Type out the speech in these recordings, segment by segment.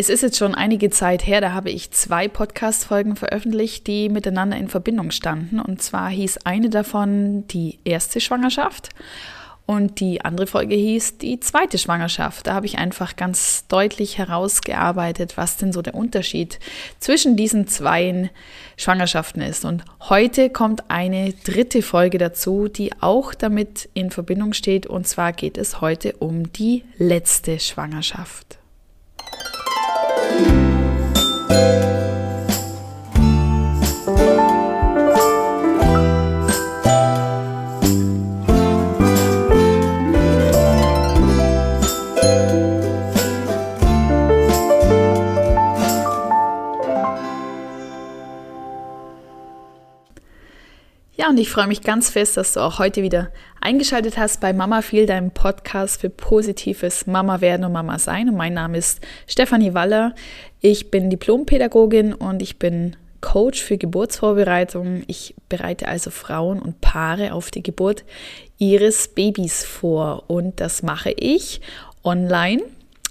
Es ist jetzt schon einige Zeit her, da habe ich zwei Podcast-Folgen veröffentlicht, die miteinander in Verbindung standen. Und zwar hieß eine davon die erste Schwangerschaft und die andere Folge hieß die zweite Schwangerschaft. Da habe ich einfach ganz deutlich herausgearbeitet, was denn so der Unterschied zwischen diesen zwei Schwangerschaften ist. Und heute kommt eine dritte Folge dazu, die auch damit in Verbindung steht. Und zwar geht es heute um die letzte Schwangerschaft. Música Und ich freue mich ganz fest, dass du auch heute wieder eingeschaltet hast bei Mama Viel, deinem Podcast für positives Mama werden und Mama sein. Und mein Name ist Stefanie Waller. Ich bin Diplompädagogin und ich bin Coach für Geburtsvorbereitung. Ich bereite also Frauen und Paare auf die Geburt ihres Babys vor. Und das mache ich online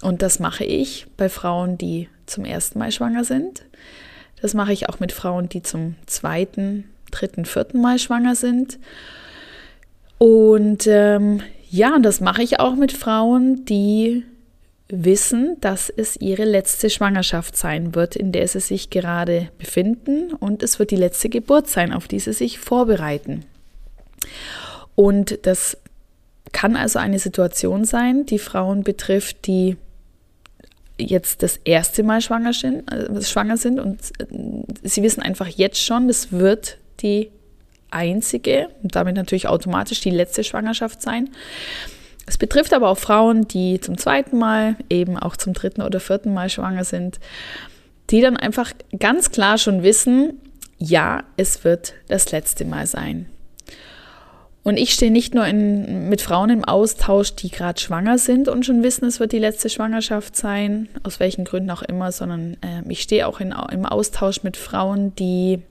und das mache ich bei Frauen, die zum ersten Mal schwanger sind. Das mache ich auch mit Frauen, die zum zweiten, dritten, vierten Mal schwanger sind. Und ähm, ja, und das mache ich auch mit Frauen, die wissen, dass es ihre letzte Schwangerschaft sein wird, in der sie sich gerade befinden. Und es wird die letzte Geburt sein, auf die sie sich vorbereiten. Und das kann also eine Situation sein, die Frauen betrifft, die jetzt das erste Mal schwanger sind, äh, schwanger sind und äh, sie wissen einfach jetzt schon, das wird die einzige und damit natürlich automatisch die letzte Schwangerschaft sein. Es betrifft aber auch Frauen, die zum zweiten Mal, eben auch zum dritten oder vierten Mal schwanger sind, die dann einfach ganz klar schon wissen, ja, es wird das letzte Mal sein. Und ich stehe nicht nur in, mit Frauen im Austausch, die gerade schwanger sind und schon wissen, es wird die letzte Schwangerschaft sein, aus welchen Gründen auch immer, sondern äh, ich stehe auch in, im Austausch mit Frauen, die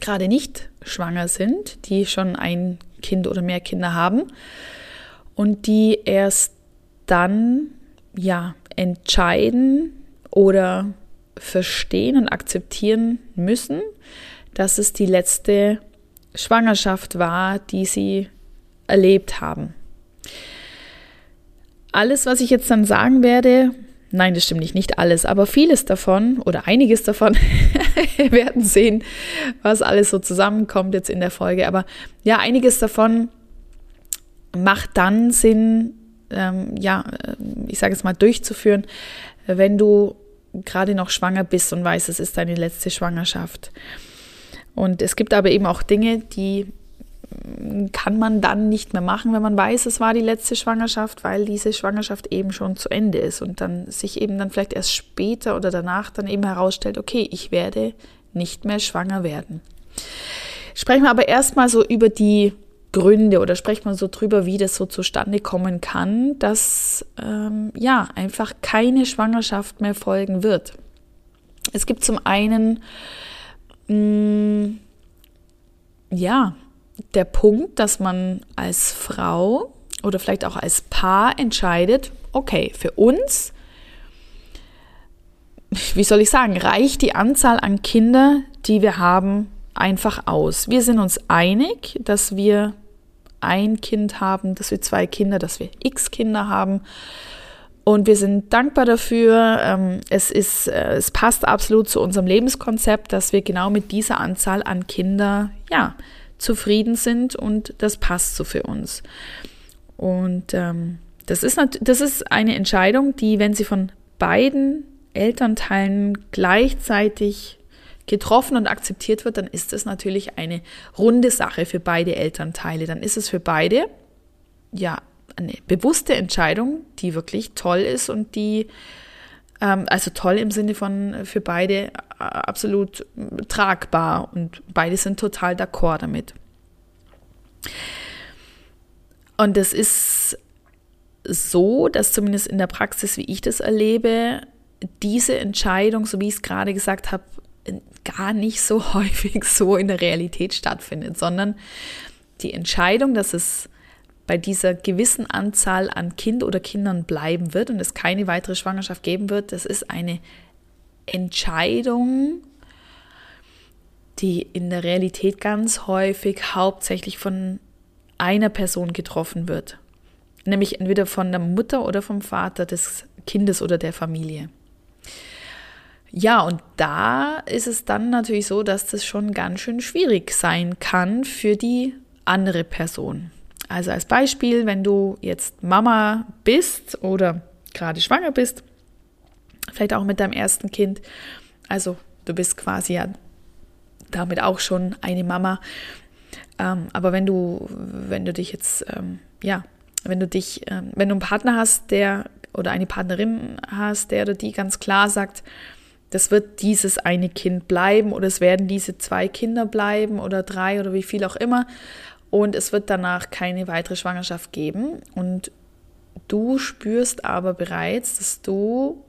gerade nicht schwanger sind, die schon ein Kind oder mehr Kinder haben und die erst dann ja entscheiden oder verstehen und akzeptieren müssen, dass es die letzte Schwangerschaft war, die sie erlebt haben. Alles, was ich jetzt dann sagen werde, Nein, das stimmt nicht, nicht alles, aber vieles davon oder einiges davon, wir werden sehen, was alles so zusammenkommt jetzt in der Folge. Aber ja, einiges davon macht dann Sinn, ähm, ja, ich sage es mal, durchzuführen, wenn du gerade noch schwanger bist und weißt, es ist deine letzte Schwangerschaft. Und es gibt aber eben auch Dinge, die kann man dann nicht mehr machen, wenn man weiß, es war die letzte Schwangerschaft, weil diese Schwangerschaft eben schon zu Ende ist und dann sich eben dann vielleicht erst später oder danach dann eben herausstellt, okay, ich werde nicht mehr schwanger werden. Sprechen wir aber erstmal so über die Gründe oder sprechen wir so drüber, wie das so zustande kommen kann, dass ähm, ja einfach keine Schwangerschaft mehr folgen wird. Es gibt zum einen mh, mm, ja der Punkt, dass man als Frau oder vielleicht auch als Paar entscheidet, okay, für uns, wie soll ich sagen, reicht die Anzahl an Kinder, die wir haben, einfach aus. Wir sind uns einig, dass wir ein Kind haben, dass wir zwei Kinder, dass wir x Kinder haben. Und wir sind dankbar dafür. Ähm, es, ist, äh, es passt absolut zu unserem Lebenskonzept, dass wir genau mit dieser Anzahl an Kinder, ja, zufrieden sind und das passt so für uns. Und ähm, das, ist das ist eine Entscheidung, die, wenn sie von beiden Elternteilen gleichzeitig getroffen und akzeptiert wird, dann ist es natürlich eine runde Sache für beide Elternteile. Dann ist es für beide ja eine bewusste Entscheidung, die wirklich toll ist und die ähm, also toll im Sinne von für beide äh, absolut tragbar und beide sind total d'accord damit. Und es ist so, dass zumindest in der Praxis, wie ich das erlebe, diese Entscheidung, so wie ich es gerade gesagt habe, gar nicht so häufig so in der Realität stattfindet, sondern die Entscheidung, dass es bei dieser gewissen Anzahl an Kind oder Kindern bleiben wird und es keine weitere Schwangerschaft geben wird. Das ist eine Entscheidung, die in der Realität ganz häufig hauptsächlich von einer Person getroffen wird. Nämlich entweder von der Mutter oder vom Vater des Kindes oder der Familie. Ja, und da ist es dann natürlich so, dass das schon ganz schön schwierig sein kann für die andere Person. Also als Beispiel, wenn du jetzt Mama bist oder gerade schwanger bist, vielleicht auch mit deinem ersten Kind, also du bist quasi ja damit auch schon eine Mama. Ähm, aber wenn du, wenn du dich jetzt, ähm, ja, wenn du dich, ähm, wenn du einen Partner hast, der oder eine Partnerin hast, der oder die ganz klar sagt, das wird dieses eine Kind bleiben oder es werden diese zwei Kinder bleiben oder drei oder wie viel auch immer. Und es wird danach keine weitere Schwangerschaft geben. Und du spürst aber bereits, dass du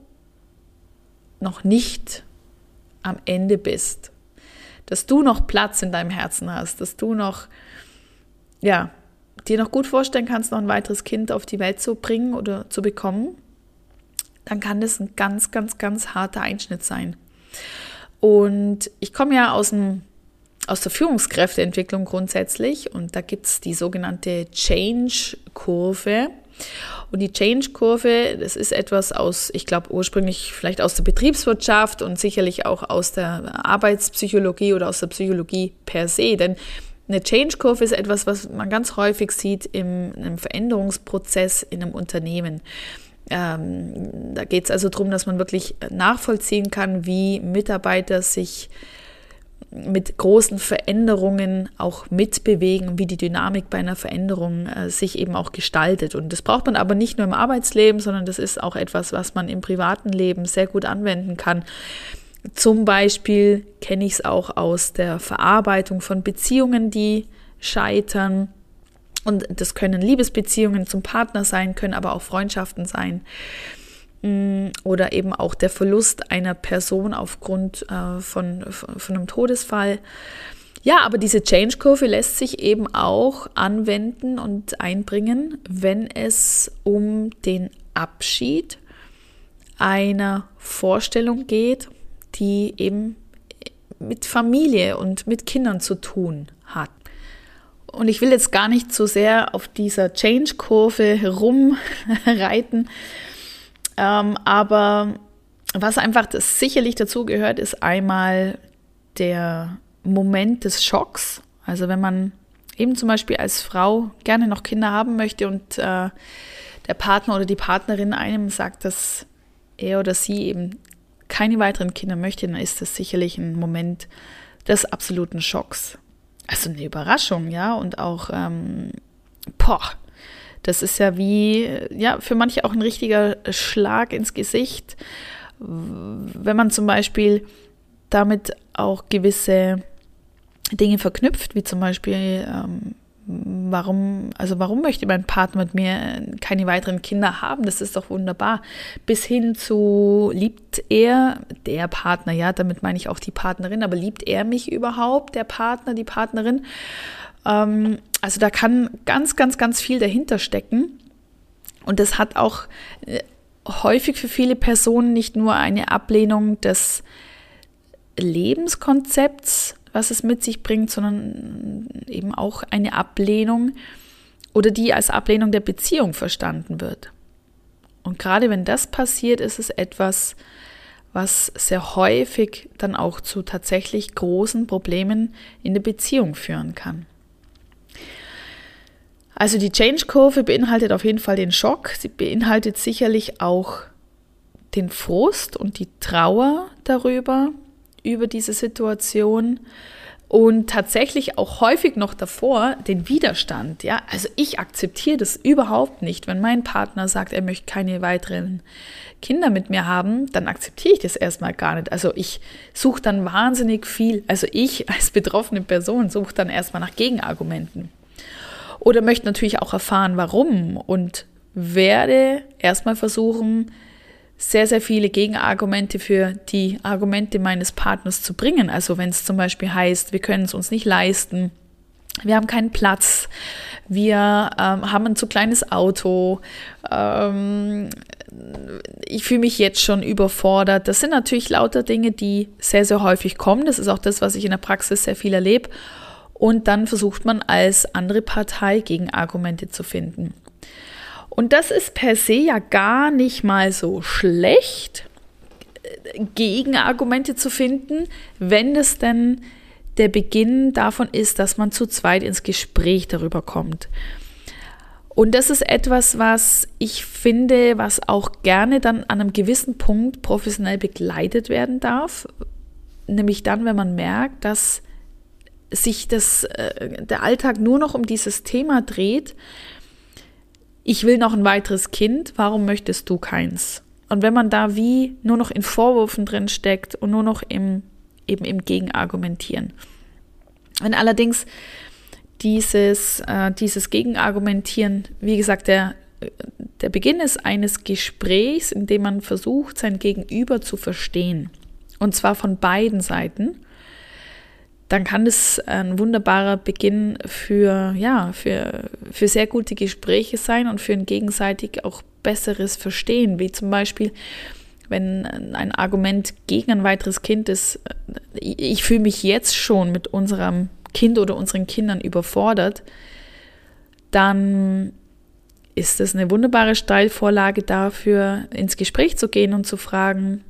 noch nicht am Ende bist. Dass du noch Platz in deinem Herzen hast, dass du noch, ja, dir noch gut vorstellen kannst, noch ein weiteres Kind auf die Welt zu bringen oder zu bekommen dann kann das ein ganz, ganz, ganz harter Einschnitt sein. Und ich komme ja aus, dem, aus der Führungskräfteentwicklung grundsätzlich und da gibt es die sogenannte Change-Kurve. Und die Change-Kurve, das ist etwas aus, ich glaube ursprünglich vielleicht aus der Betriebswirtschaft und sicherlich auch aus der Arbeitspsychologie oder aus der Psychologie per se. Denn eine Change-Kurve ist etwas, was man ganz häufig sieht im, im Veränderungsprozess in einem Unternehmen. Ähm, da geht es also darum, dass man wirklich nachvollziehen kann, wie Mitarbeiter sich mit großen Veränderungen auch mitbewegen, wie die Dynamik bei einer Veränderung äh, sich eben auch gestaltet. Und das braucht man aber nicht nur im Arbeitsleben, sondern das ist auch etwas, was man im privaten Leben sehr gut anwenden kann. Zum Beispiel kenne ich es auch aus der Verarbeitung von Beziehungen, die scheitern und das können Liebesbeziehungen zum Partner sein, können aber auch Freundschaften sein oder eben auch der Verlust einer Person aufgrund äh, von, von einem Todesfall. Ja, aber diese Change-Kurve lässt sich eben auch anwenden und einbringen, wenn es um den Abschied einer Vorstellung geht, die eben mit Familie und mit Kindern zu tun hat. Und ich will jetzt gar nicht so sehr auf dieser Change-Kurve herumreiten, ähm, aber was einfach das sicherlich dazu gehört, ist einmal der Moment des Schocks. Also wenn man eben zum Beispiel als Frau gerne noch Kinder haben möchte und äh, der Partner oder die Partnerin einem sagt, dass er oder sie eben keine weiteren Kinder möchte, dann ist das sicherlich ein Moment des absoluten Schocks also eine Überraschung, ja, und auch, ähm, boah, das ist ja wie, ja, für manche auch ein richtiger Schlag ins Gesicht, wenn man zum Beispiel damit auch gewisse Dinge verknüpft, wie zum Beispiel ähm, warum, also warum möchte mein Partner mit mir keine weiteren Kinder haben? Das ist doch wunderbar. Bis hin zu, liebt er, der Partner, ja, damit meine ich auch die Partnerin, aber liebt er mich überhaupt, der Partner, die Partnerin? Ähm, also da kann ganz, ganz, ganz viel dahinter stecken. Und das hat auch äh, häufig für viele Personen nicht nur eine Ablehnung des Lebenskonzepts, was es mit sich bringt, sondern eben auch eine Ablehnung oder die als Ablehnung der Beziehung verstanden wird. Und gerade wenn das passiert, ist es etwas, was sehr häufig dann auch zu tatsächlich großen Problemen in der Beziehung führen kann. Also die Change-Kurve beinhaltet auf jeden Fall den Schock. Sie beinhaltet sicherlich auch den Frust und die Trauer darüber, über diese Situation und tatsächlich auch häufig noch davor den Widerstand. Ja, also ich akzeptiere das überhaupt nicht. Wenn mein Partner sagt, er möchte keine weiteren Kinder mit mir haben, dann akzeptiere ich das erstmal gar nicht. Also ich suche dann wahnsinnig viel. Also ich als betroffene Person suche dann erstmal nach Gegenargumenten. Oder möchte natürlich auch erfahren, warum und werde erstmal versuchen, sehr, sehr viele Gegenargumente für die Argumente meines Partners zu bringen. Also wenn es zum Beispiel heißt, wir können es uns nicht leisten, wir haben keinen Platz, wir ähm, haben ein zu kleines Auto, ähm, ich fühle mich jetzt schon überfordert. Das sind natürlich lauter Dinge, die sehr, sehr häufig kommen. Das ist auch das, was ich in der Praxis sehr viel erlebe. Und dann versucht man als andere Partei Gegenargumente zu finden. Und das ist per se ja gar nicht mal so schlecht, Gegenargumente zu finden, wenn das denn der Beginn davon ist, dass man zu zweit ins Gespräch darüber kommt. Und das ist etwas, was ich finde, was auch gerne dann an einem gewissen Punkt professionell begleitet werden darf. Nämlich dann, wenn man merkt, dass sich das, äh, der Alltag nur noch um dieses Thema dreht, ich will noch ein weiteres Kind, warum möchtest du keins? Und wenn man da wie nur noch in Vorwürfen drin steckt und nur noch im, eben im Gegenargumentieren. Wenn allerdings dieses, äh, dieses Gegenargumentieren, wie gesagt, der, der Beginn ist eines Gesprächs, in dem man versucht, sein Gegenüber zu verstehen. Und zwar von beiden Seiten dann kann das ein wunderbarer Beginn für, ja, für, für sehr gute Gespräche sein und für ein gegenseitig auch besseres Verstehen, wie zum Beispiel, wenn ein Argument gegen ein weiteres Kind ist, ich fühle mich jetzt schon mit unserem Kind oder unseren Kindern überfordert, dann ist das eine wunderbare Steilvorlage dafür, ins Gespräch zu gehen und zu fragen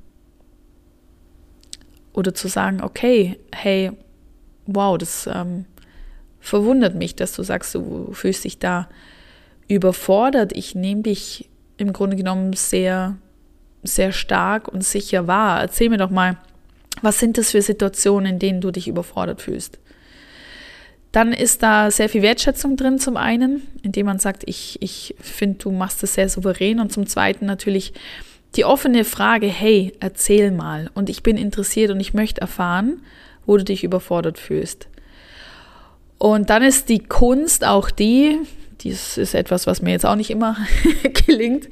oder zu sagen, okay, hey, wow, das ähm, verwundert mich, dass du sagst, du fühlst dich da überfordert. Ich nehme dich im Grunde genommen sehr, sehr stark und sicher wahr. Erzähl mir doch mal, was sind das für Situationen, in denen du dich überfordert fühlst? Dann ist da sehr viel Wertschätzung drin, zum einen, indem man sagt, ich, ich finde, du machst es sehr souverän. Und zum zweiten natürlich die offene Frage, hey, erzähl mal. Und ich bin interessiert und ich möchte erfahren wo du dich überfordert fühlst. Und dann ist die Kunst auch die, dies ist etwas, was mir jetzt auch nicht immer gelingt,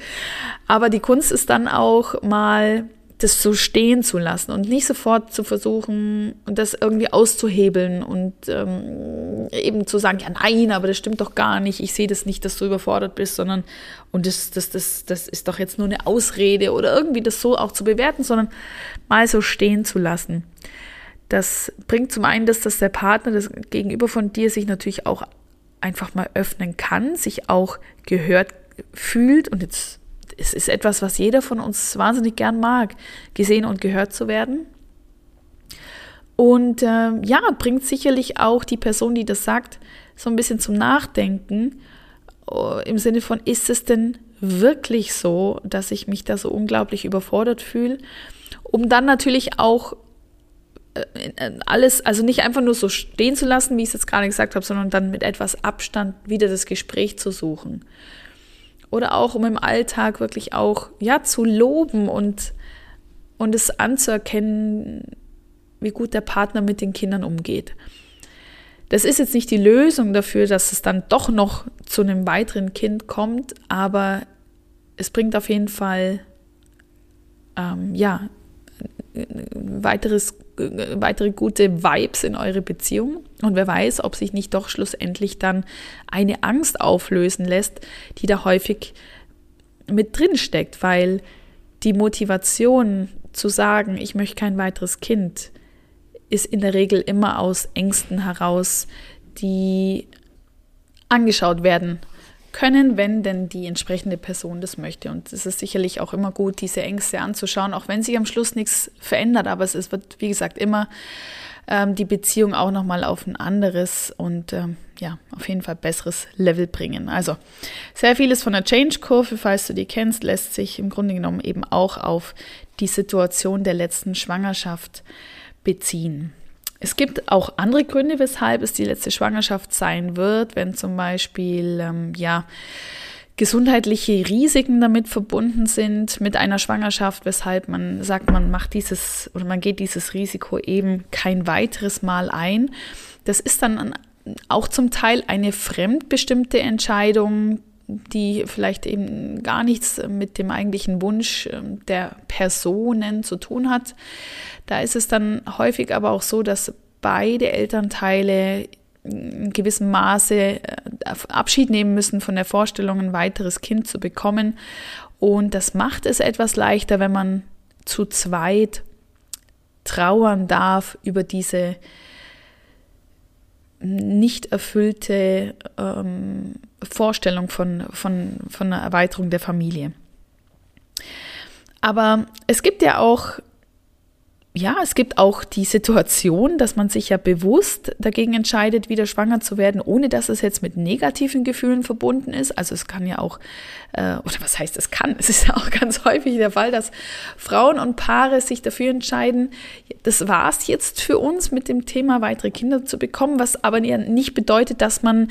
aber die Kunst ist dann auch mal das so stehen zu lassen und nicht sofort zu versuchen, das irgendwie auszuhebeln und ähm, eben zu sagen, ja nein, aber das stimmt doch gar nicht, ich sehe das nicht, dass du überfordert bist, sondern und das, das, das, das ist doch jetzt nur eine Ausrede oder irgendwie das so auch zu bewerten, sondern mal so stehen zu lassen. Das bringt zum einen, dass, dass der Partner, das Gegenüber von dir sich natürlich auch einfach mal öffnen kann, sich auch gehört fühlt und jetzt es ist etwas, was jeder von uns wahnsinnig gern mag, gesehen und gehört zu werden. Und äh, ja, bringt sicherlich auch die Person, die das sagt, so ein bisschen zum Nachdenken äh, im Sinne von, ist es denn wirklich so, dass ich mich da so unglaublich überfordert fühle? Um dann natürlich auch alles, also nicht einfach nur so stehen zu lassen, wie ich es jetzt gerade gesagt habe, sondern dann mit etwas Abstand wieder das Gespräch zu suchen. Oder auch, um im Alltag wirklich auch, ja, zu loben und, und es anzuerkennen, wie gut der Partner mit den Kindern umgeht. Das ist jetzt nicht die Lösung dafür, dass es dann doch noch zu einem weiteren Kind kommt, aber es bringt auf jeden Fall, ähm, ja, weiteres weitere gute Vibes in eure Beziehung. Und wer weiß, ob sich nicht doch schlussendlich dann eine Angst auflösen lässt, die da häufig mit drin steckt, weil die Motivation zu sagen, ich möchte kein weiteres Kind, ist in der Regel immer aus Ängsten heraus, die angeschaut werden können, wenn denn die entsprechende Person das möchte. Und es ist sicherlich auch immer gut, diese Ängste anzuschauen, auch wenn sich am Schluss nichts verändert. Aber es wird, wie gesagt, immer ähm, die Beziehung auch nochmal auf ein anderes und ähm, ja, auf jeden Fall besseres Level bringen. Also sehr vieles von der Change-Kurve, falls du die kennst, lässt sich im Grunde genommen eben auch auf die Situation der letzten Schwangerschaft beziehen. Es gibt auch andere Gründe, weshalb es die letzte Schwangerschaft sein wird, wenn zum Beispiel ähm, ja gesundheitliche Risiken damit verbunden sind mit einer Schwangerschaft, weshalb man sagt, man macht dieses oder man geht dieses Risiko eben kein weiteres Mal ein. Das ist dann auch zum Teil eine fremdbestimmte Entscheidung, die vielleicht eben gar nichts mit dem eigentlichen Wunsch ähm, der Personen zu tun hat. Da ist es dann häufig aber auch so, dass beide Elternteile in gewissem Maße äh, Abschied nehmen müssen von der Vorstellung, ein weiteres Kind zu bekommen. Und das macht es etwas leichter, wenn man zu zweit trauern darf über diese nicht erfüllte ähm, Vorstellung von, von, von einer Erweiterung der Familie. Aber es gibt ja auch ja, es gibt auch die Situation, dass man sich ja bewusst dagegen entscheidet, wieder schwanger zu werden, ohne dass es jetzt mit negativen Gefühlen verbunden ist. Also es kann ja auch, äh, oder was heißt es kann? Es ist ja auch ganz häufig der Fall, dass Frauen und Paare sich dafür entscheiden, das war's jetzt für uns mit dem Thema weitere Kinder zu bekommen, was aber nicht bedeutet, dass man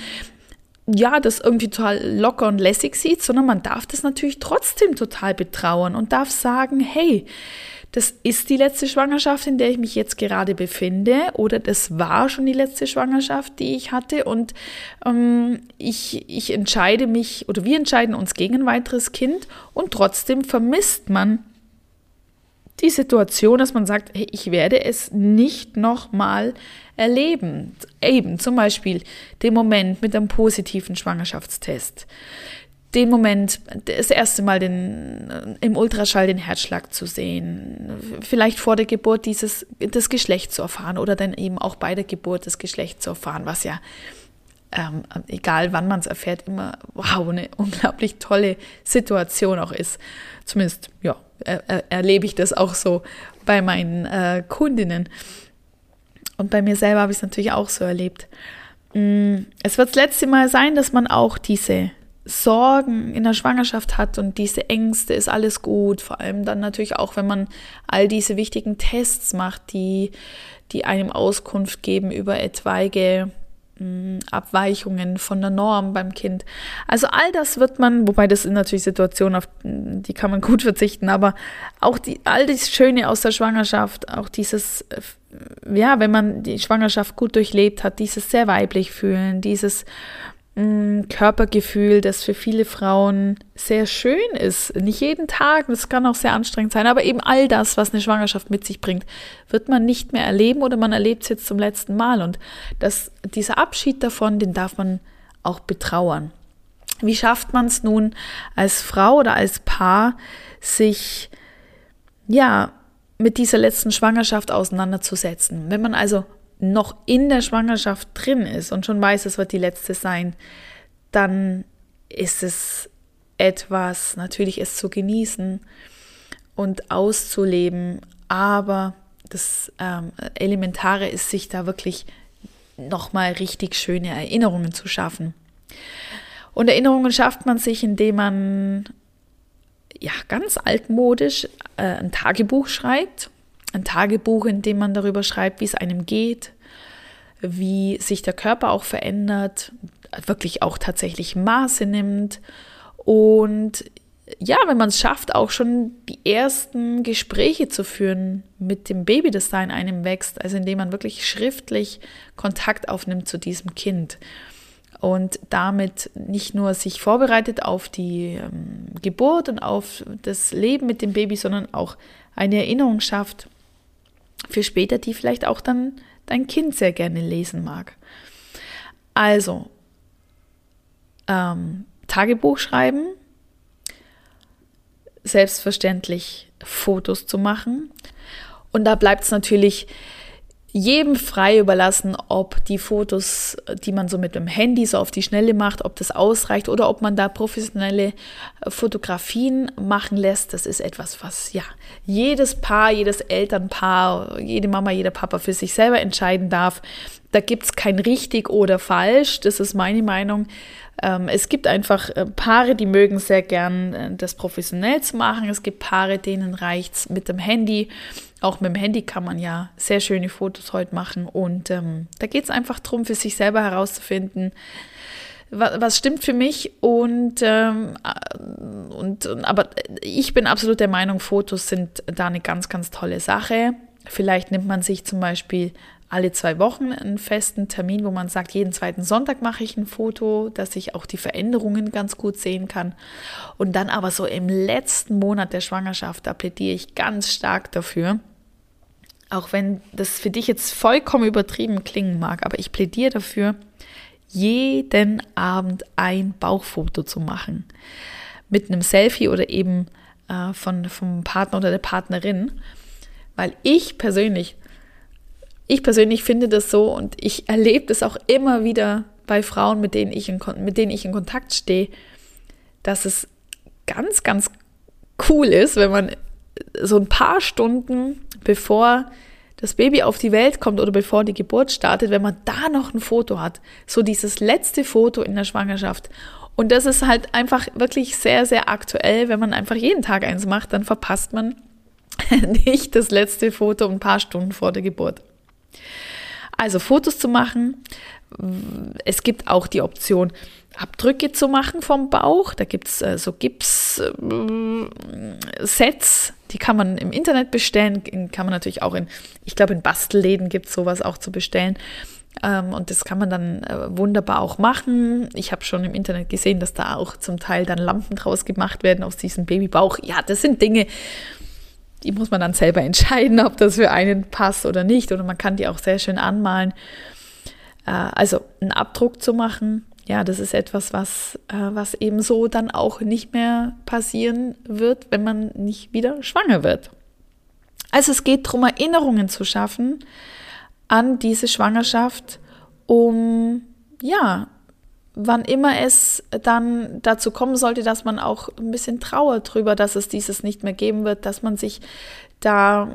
ja, das irgendwie total locker und lässig sieht, sondern man darf das natürlich trotzdem total betrauern und darf sagen, hey, das ist die letzte Schwangerschaft, in der ich mich jetzt gerade befinde, oder das war schon die letzte Schwangerschaft, die ich hatte. Und ähm, ich, ich entscheide mich, oder wir entscheiden uns gegen ein weiteres Kind und trotzdem vermisst man die Situation, dass man sagt, hey, ich werde es nicht nochmal erleben. Eben zum Beispiel den Moment mit einem positiven Schwangerschaftstest den Moment, das erste Mal den, äh, im Ultraschall den Herzschlag zu sehen, vielleicht vor der Geburt dieses, das Geschlecht zu erfahren oder dann eben auch bei der Geburt das Geschlecht zu erfahren, was ja, ähm, egal wann man es erfährt, immer, wow, eine unglaublich tolle Situation auch ist. Zumindest, ja, er, er, erlebe ich das auch so bei meinen äh, Kundinnen. Und bei mir selber habe ich es natürlich auch so erlebt. Mm, es wird das letzte Mal sein, dass man auch diese Sorgen in der Schwangerschaft hat und diese Ängste, ist alles gut. Vor allem dann natürlich auch, wenn man all diese wichtigen Tests macht, die, die einem Auskunft geben über etwaige hm, Abweichungen von der Norm beim Kind. Also all das wird man, wobei das sind natürlich Situationen, auf die kann man gut verzichten, aber auch die, all das Schöne aus der Schwangerschaft, auch dieses, äh, ja, wenn man die Schwangerschaft gut durchlebt hat, dieses sehr weiblich fühlen, dieses Körpergefühl, das für viele Frauen sehr schön ist. Nicht jeden Tag, das kann auch sehr anstrengend sein, aber eben all das, was eine Schwangerschaft mit sich bringt, wird man nicht mehr erleben oder man erlebt es jetzt zum letzten Mal. Und das, dieser Abschied davon, den darf man auch betrauern. Wie schafft man es nun als Frau oder als Paar, sich ja mit dieser letzten Schwangerschaft auseinanderzusetzen? Wenn man also noch in der Schwangerschaft drin ist und schon weiß, es wird die letzte sein, dann ist es etwas, natürlich es zu genießen und auszuleben, aber das ähm, Elementare ist, sich da wirklich nochmal richtig schöne Erinnerungen zu schaffen. Und Erinnerungen schafft man sich, indem man ja ganz altmodisch äh, ein Tagebuch schreibt ein Tagebuch, in dem man darüber schreibt, wie es einem geht, wie sich der Körper auch verändert, wirklich auch tatsächlich Maße nimmt. Und ja, wenn man es schafft, auch schon die ersten Gespräche zu führen mit dem Baby, das da in einem wächst, also indem man wirklich schriftlich Kontakt aufnimmt zu diesem Kind und damit nicht nur sich vorbereitet auf die ähm, Geburt und auf das Leben mit dem Baby, sondern auch eine Erinnerung schafft für später, die vielleicht auch dann dein Kind sehr gerne lesen mag. Also, ähm, Tagebuch schreiben, selbstverständlich Fotos zu machen. Und da bleibt es natürlich jedem frei überlassen, ob die Fotos, die man so mit dem Handy so auf die Schnelle macht, ob das ausreicht oder ob man da professionelle äh, Fotografien machen lässt. Das ist etwas, was ja jedes Paar, jedes Elternpaar, jede Mama, jeder Papa für sich selber entscheiden darf. Da gibt es kein richtig oder falsch. Das ist meine Meinung. Ähm, es gibt einfach äh, Paare, die mögen sehr gern äh, das professionell zu machen. Es gibt Paare, denen reicht es mit dem Handy auch mit dem Handy kann man ja sehr schöne Fotos heute machen. Und ähm, da geht es einfach darum, für sich selber herauszufinden, was, stimmt für mich. Und, ähm, und, und, aber ich bin absolut der Meinung, Fotos sind da eine ganz, ganz tolle Sache. Vielleicht nimmt man sich zum Beispiel alle zwei Wochen einen festen Termin, wo man sagt, jeden zweiten Sonntag mache ich ein Foto, dass ich auch die Veränderungen ganz gut sehen kann. Und dann aber so im letzten Monat der Schwangerschaft, da plädiere ich ganz stark dafür, auch wenn das für dich jetzt vollkommen übertrieben klingen mag, aber ich plädiere dafür, jeden Abend ein Bauchfoto zu machen. Mit einem Selfie oder eben äh, von, vom Partner oder der Partnerin. Weil ich persönlich, ich persönlich finde das so und ich erlebe das auch immer wieder bei Frauen, mit denen ich in, mit denen ich in Kontakt stehe, dass es ganz, ganz cool ist, wenn man so ein paar Stunden bevor das Baby auf die Welt kommt oder bevor die Geburt startet, wenn man da noch ein Foto hat. So dieses letzte Foto in der Schwangerschaft. Und das ist halt einfach wirklich sehr, sehr aktuell. Wenn man einfach jeden Tag eins macht, dann verpasst man nicht das letzte Foto ein paar Stunden vor der Geburt. Also Fotos zu machen. Es gibt auch die Option, Abdrücke zu machen vom Bauch. Da gibt es äh, so Gips-Sets, äh, die kann man im Internet bestellen, kann man natürlich auch in, ich glaube, in Bastelläden gibt es sowas auch zu bestellen. Ähm, und das kann man dann äh, wunderbar auch machen. Ich habe schon im Internet gesehen, dass da auch zum Teil dann Lampen draus gemacht werden aus diesem Babybauch. Ja, das sind Dinge, die muss man dann selber entscheiden, ob das für einen passt oder nicht. Oder man kann die auch sehr schön anmalen. Äh, also einen Abdruck zu machen, ja, das ist etwas, was, äh, was eben so dann auch nicht mehr passieren wird, wenn man nicht wieder schwanger wird. Also es geht darum, Erinnerungen zu schaffen an diese Schwangerschaft, um ja, wann immer es dann dazu kommen sollte, dass man auch ein bisschen trauert drüber, dass es dieses nicht mehr geben wird, dass man sich da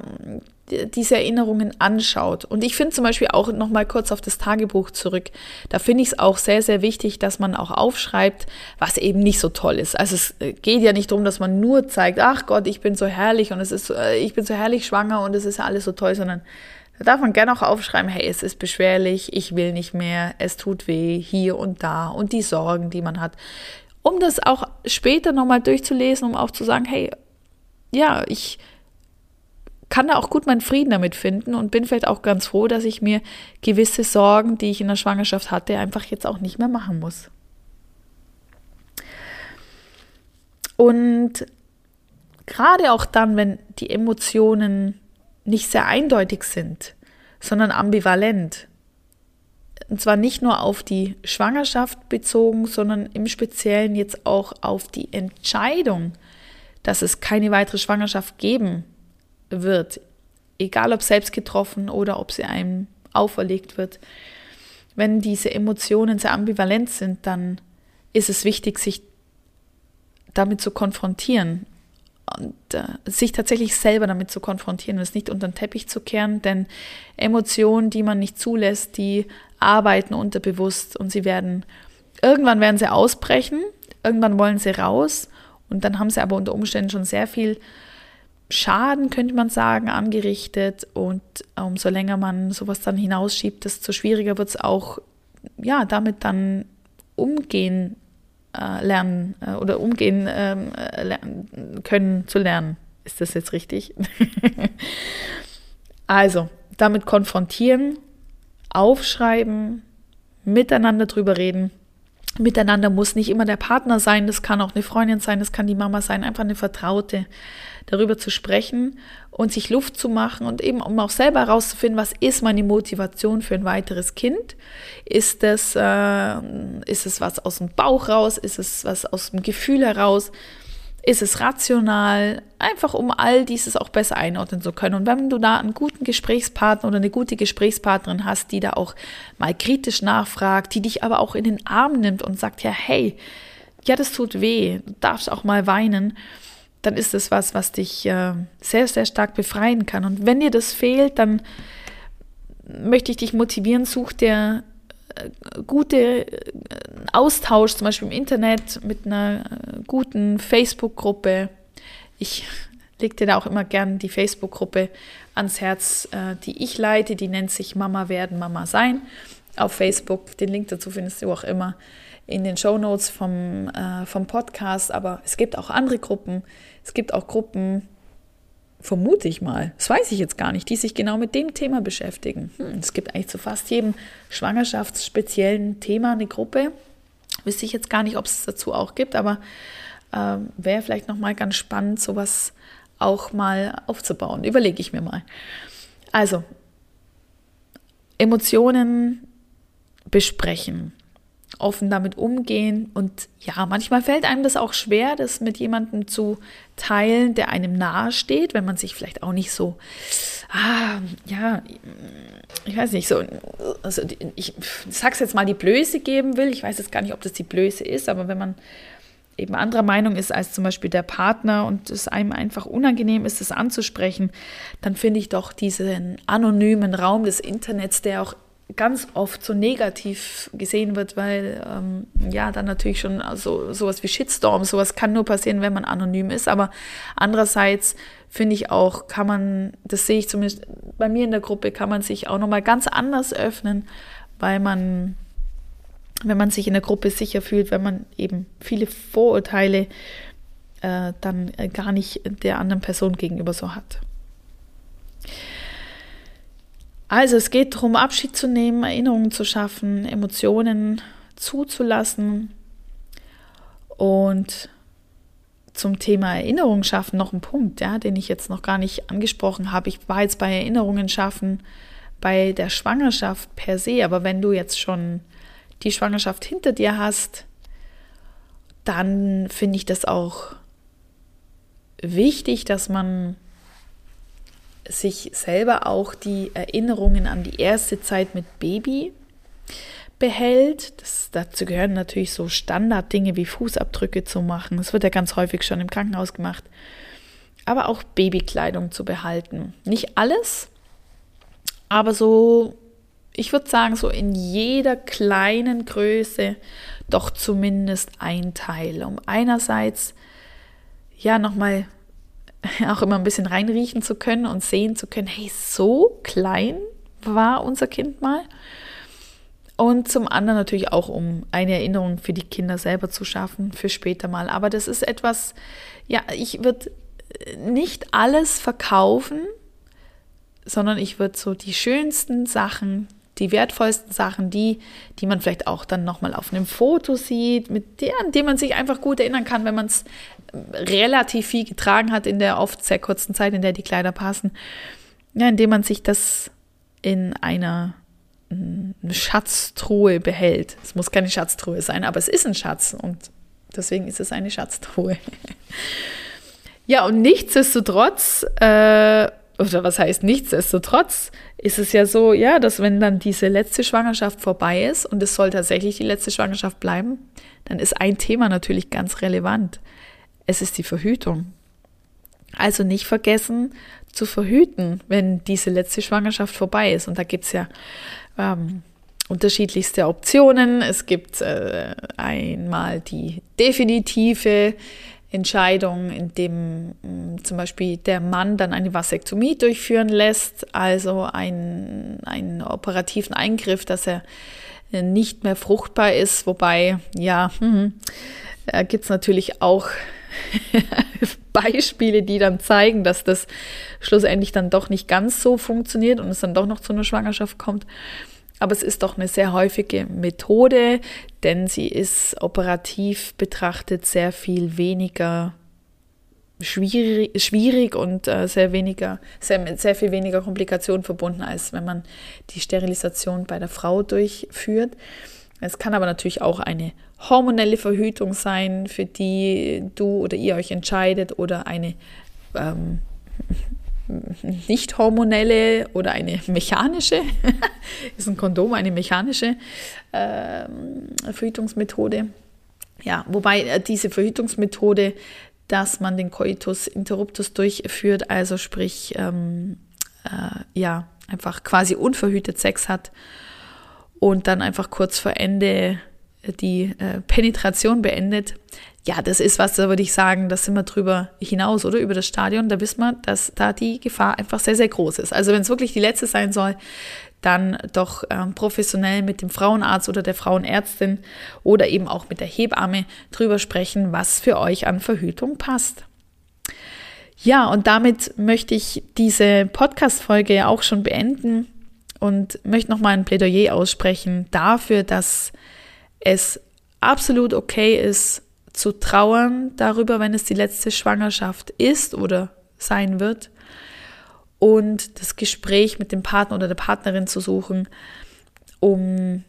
diese Erinnerungen anschaut. Und ich finde zum Beispiel auch noch mal kurz auf das Tagebuch zurück. Da finde ich es auch sehr, sehr wichtig, dass man auch aufschreibt, was eben nicht so toll ist. Also es äh, geht ja nicht darum, dass man nur zeigt, ach Gott, ich bin so herrlich und es ist, äh, ich bin so herrlich schwanger und es ist ja alles so toll, sondern da darf man gerne auch aufschreiben, hey, es ist beschwerlich, ich will nicht mehr, es tut weh, hier und da und die Sorgen, die man hat. Um das auch später nochmal durchzulesen, um auch zu sagen, hey, ja, ich, kann da auch gut meinen Frieden damit finden und bin vielleicht auch ganz froh, dass ich mir gewisse Sorgen, die ich in der Schwangerschaft hatte, einfach jetzt auch nicht mehr machen muss. Und gerade auch dann, wenn die Emotionen nicht sehr eindeutig sind, sondern ambivalent, und zwar nicht nur auf die Schwangerschaft bezogen, sondern im Speziellen jetzt auch auf die Entscheidung, dass es keine weitere Schwangerschaft geben wird, egal ob selbst getroffen oder ob sie einem auferlegt wird, wenn diese Emotionen sehr ambivalent sind, dann ist es wichtig, sich damit zu konfrontieren und äh, sich tatsächlich selber damit zu konfrontieren es nicht unter den Teppich zu kehren, denn Emotionen, die man nicht zulässt, die arbeiten unterbewusst und sie werden, irgendwann werden sie ausbrechen, irgendwann wollen sie raus und dann haben sie aber unter Umständen schon sehr viel Schaden, könnte man sagen, angerichtet. Und umso länger man sowas dann hinausschiebt, desto schwieriger wird es auch, ja, damit dann umgehen äh, lernen äh, oder umgehen ähm, äh, lernen, können zu lernen. Ist das jetzt richtig? also, damit konfrontieren, aufschreiben, miteinander drüber reden. Miteinander muss nicht immer der Partner sein, das kann auch eine Freundin sein, das kann die Mama sein, einfach eine Vertraute darüber zu sprechen und sich Luft zu machen und eben um auch selber herauszufinden, was ist meine Motivation für ein weiteres Kind? Ist es, äh, ist es was aus dem Bauch raus? Ist es was aus dem Gefühl heraus? Ist es rational? Einfach um all dieses auch besser einordnen zu können. Und wenn du da einen guten Gesprächspartner oder eine gute Gesprächspartnerin hast, die da auch mal kritisch nachfragt, die dich aber auch in den Arm nimmt und sagt, ja, hey, ja, das tut weh, du darfst auch mal weinen, dann ist es was, was dich äh, sehr, sehr stark befreien kann. Und wenn dir das fehlt, dann möchte ich dich motivieren, such dir gute äh, Austausch, zum Beispiel im Internet mit einer äh, guten Facebook-Gruppe. Ich lege dir da auch immer gern die Facebook-Gruppe ans Herz, äh, die ich leite. Die nennt sich Mama werden, Mama sein auf Facebook. Den Link dazu findest du auch immer in den Show Notes vom, vom Podcast. Aber es gibt auch andere Gruppen, es gibt auch Gruppen, vermute ich mal, das weiß ich jetzt gar nicht, die sich genau mit dem Thema beschäftigen. Hm, es gibt eigentlich zu fast jedem schwangerschaftsspeziellen Thema eine Gruppe. Wüsste ich jetzt gar nicht, ob es dazu auch gibt, aber äh, wäre vielleicht nochmal ganz spannend, sowas auch mal aufzubauen. Überlege ich mir mal. Also, Emotionen besprechen, offen damit umgehen und ja, manchmal fällt einem das auch schwer, das mit jemandem zu teilen, der einem nahe steht, wenn man sich vielleicht auch nicht so, ah, ja, ich weiß nicht, so, also ich sag's jetzt mal, die Blöße geben will. Ich weiß jetzt gar nicht, ob das die Blöße ist, aber wenn man eben anderer Meinung ist als zum Beispiel der Partner und es einem einfach unangenehm ist, das anzusprechen, dann finde ich doch diesen anonymen Raum des Internets, der auch ganz oft so negativ gesehen wird, weil ähm, ja dann natürlich schon also sowas wie Shitstorm, sowas kann nur passieren, wenn man anonym ist. Aber andererseits finde ich auch, kann man, das sehe ich zumindest bei mir in der Gruppe, kann man sich auch nochmal ganz anders öffnen, weil man wenn man sich in der Gruppe sicher fühlt, wenn man eben viele Vorurteile äh, dann äh, gar nicht der anderen Person gegenüber so hat. Also es geht darum, Abschied zu nehmen, Erinnerungen zu schaffen, Emotionen zuzulassen. Und zum Thema Erinnerungen schaffen noch ein Punkt, ja, den ich jetzt noch gar nicht angesprochen habe. Ich war jetzt bei Erinnerungen schaffen bei der Schwangerschaft per se, aber wenn du jetzt schon die Schwangerschaft hinter dir hast, dann finde ich das auch wichtig, dass man sich selber auch die Erinnerungen an die erste Zeit mit Baby behält. Das, dazu gehören natürlich so Standarddinge wie Fußabdrücke zu machen. Das wird ja ganz häufig schon im Krankenhaus gemacht. Aber auch Babykleidung zu behalten. Nicht alles, aber so ich würde sagen, so in jeder kleinen Größe doch zumindest ein Teil, um einerseits ja nochmal auch immer ein bisschen reinriechen zu können und sehen zu können, hey, so klein war unser Kind mal. Und zum anderen natürlich auch, um eine Erinnerung für die Kinder selber zu schaffen, für später mal. Aber das ist etwas, ja, ich würde nicht alles verkaufen, sondern ich würde so die schönsten Sachen die wertvollsten Sachen, die, die man vielleicht auch dann nochmal auf einem Foto sieht, mit der, an dem man sich einfach gut erinnern kann, wenn man es relativ viel getragen hat in der oft sehr kurzen Zeit, in der die Kleider passen. Ja, indem man sich das in einer Schatztruhe behält. Es muss keine Schatztruhe sein, aber es ist ein Schatz und deswegen ist es eine Schatztruhe. ja, und nichtsdestotrotz äh, oder was heißt nichtsdestotrotz, ist es ja so, ja, dass wenn dann diese letzte Schwangerschaft vorbei ist und es soll tatsächlich die letzte Schwangerschaft bleiben, dann ist ein Thema natürlich ganz relevant. Es ist die Verhütung. Also nicht vergessen zu verhüten, wenn diese letzte Schwangerschaft vorbei ist. Und da gibt es ja ähm, unterschiedlichste Optionen. Es gibt äh, einmal die definitive Entscheidung, in dem mm, zum Beispiel der Mann dann eine Vasektomie durchführen lässt, also einen, einen operativen Eingriff, dass er äh, nicht mehr fruchtbar ist. Wobei, ja, hm, da gibt es natürlich auch Beispiele, die dann zeigen, dass das schlussendlich dann doch nicht ganz so funktioniert und es dann doch noch zu einer Schwangerschaft kommt. Aber es ist doch eine sehr häufige Methode, denn sie ist operativ betrachtet sehr viel weniger schwierig, schwierig und äh, sehr weniger, sehr, mit sehr viel weniger Komplikationen verbunden, als wenn man die Sterilisation bei der Frau durchführt. Es kann aber natürlich auch eine hormonelle Verhütung sein, für die du oder ihr euch entscheidet, oder eine ähm, nicht hormonelle oder eine mechanische, ist ein Kondom eine mechanische äh, Verhütungsmethode. Ja, wobei äh, diese Verhütungsmethode, dass man den Coitus interruptus durchführt, also sprich, ähm, äh, ja, einfach quasi unverhütet Sex hat und dann einfach kurz vor Ende die äh, Penetration beendet, ja, das ist was, da würde ich sagen, da sind wir drüber hinaus, oder? Über das Stadion, da wissen wir, dass da die Gefahr einfach sehr, sehr groß ist. Also wenn es wirklich die letzte sein soll, dann doch ähm, professionell mit dem Frauenarzt oder der Frauenärztin oder eben auch mit der Hebamme drüber sprechen, was für euch an Verhütung passt. Ja, und damit möchte ich diese Podcast-Folge ja auch schon beenden und möchte nochmal ein Plädoyer aussprechen dafür, dass es absolut okay ist, zu trauern darüber, wenn es die letzte Schwangerschaft ist oder sein wird. und das Gespräch mit dem Partner oder der Partnerin zu suchen, um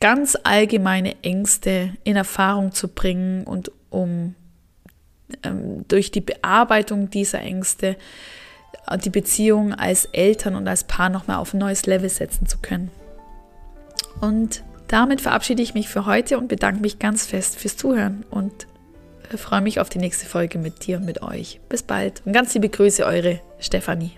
ganz allgemeine Ängste in Erfahrung zu bringen und um ähm, durch die Bearbeitung dieser Ängste die Beziehung als Eltern und als Paar nochmal auf ein neues Level setzen zu können. Und damit verabschiede ich mich für heute und bedanke mich ganz fest fürs Zuhören und äh, freue mich auf die nächste Folge mit dir und mit euch. Bis bald und ganz liebe Grüße, eure Stefanie.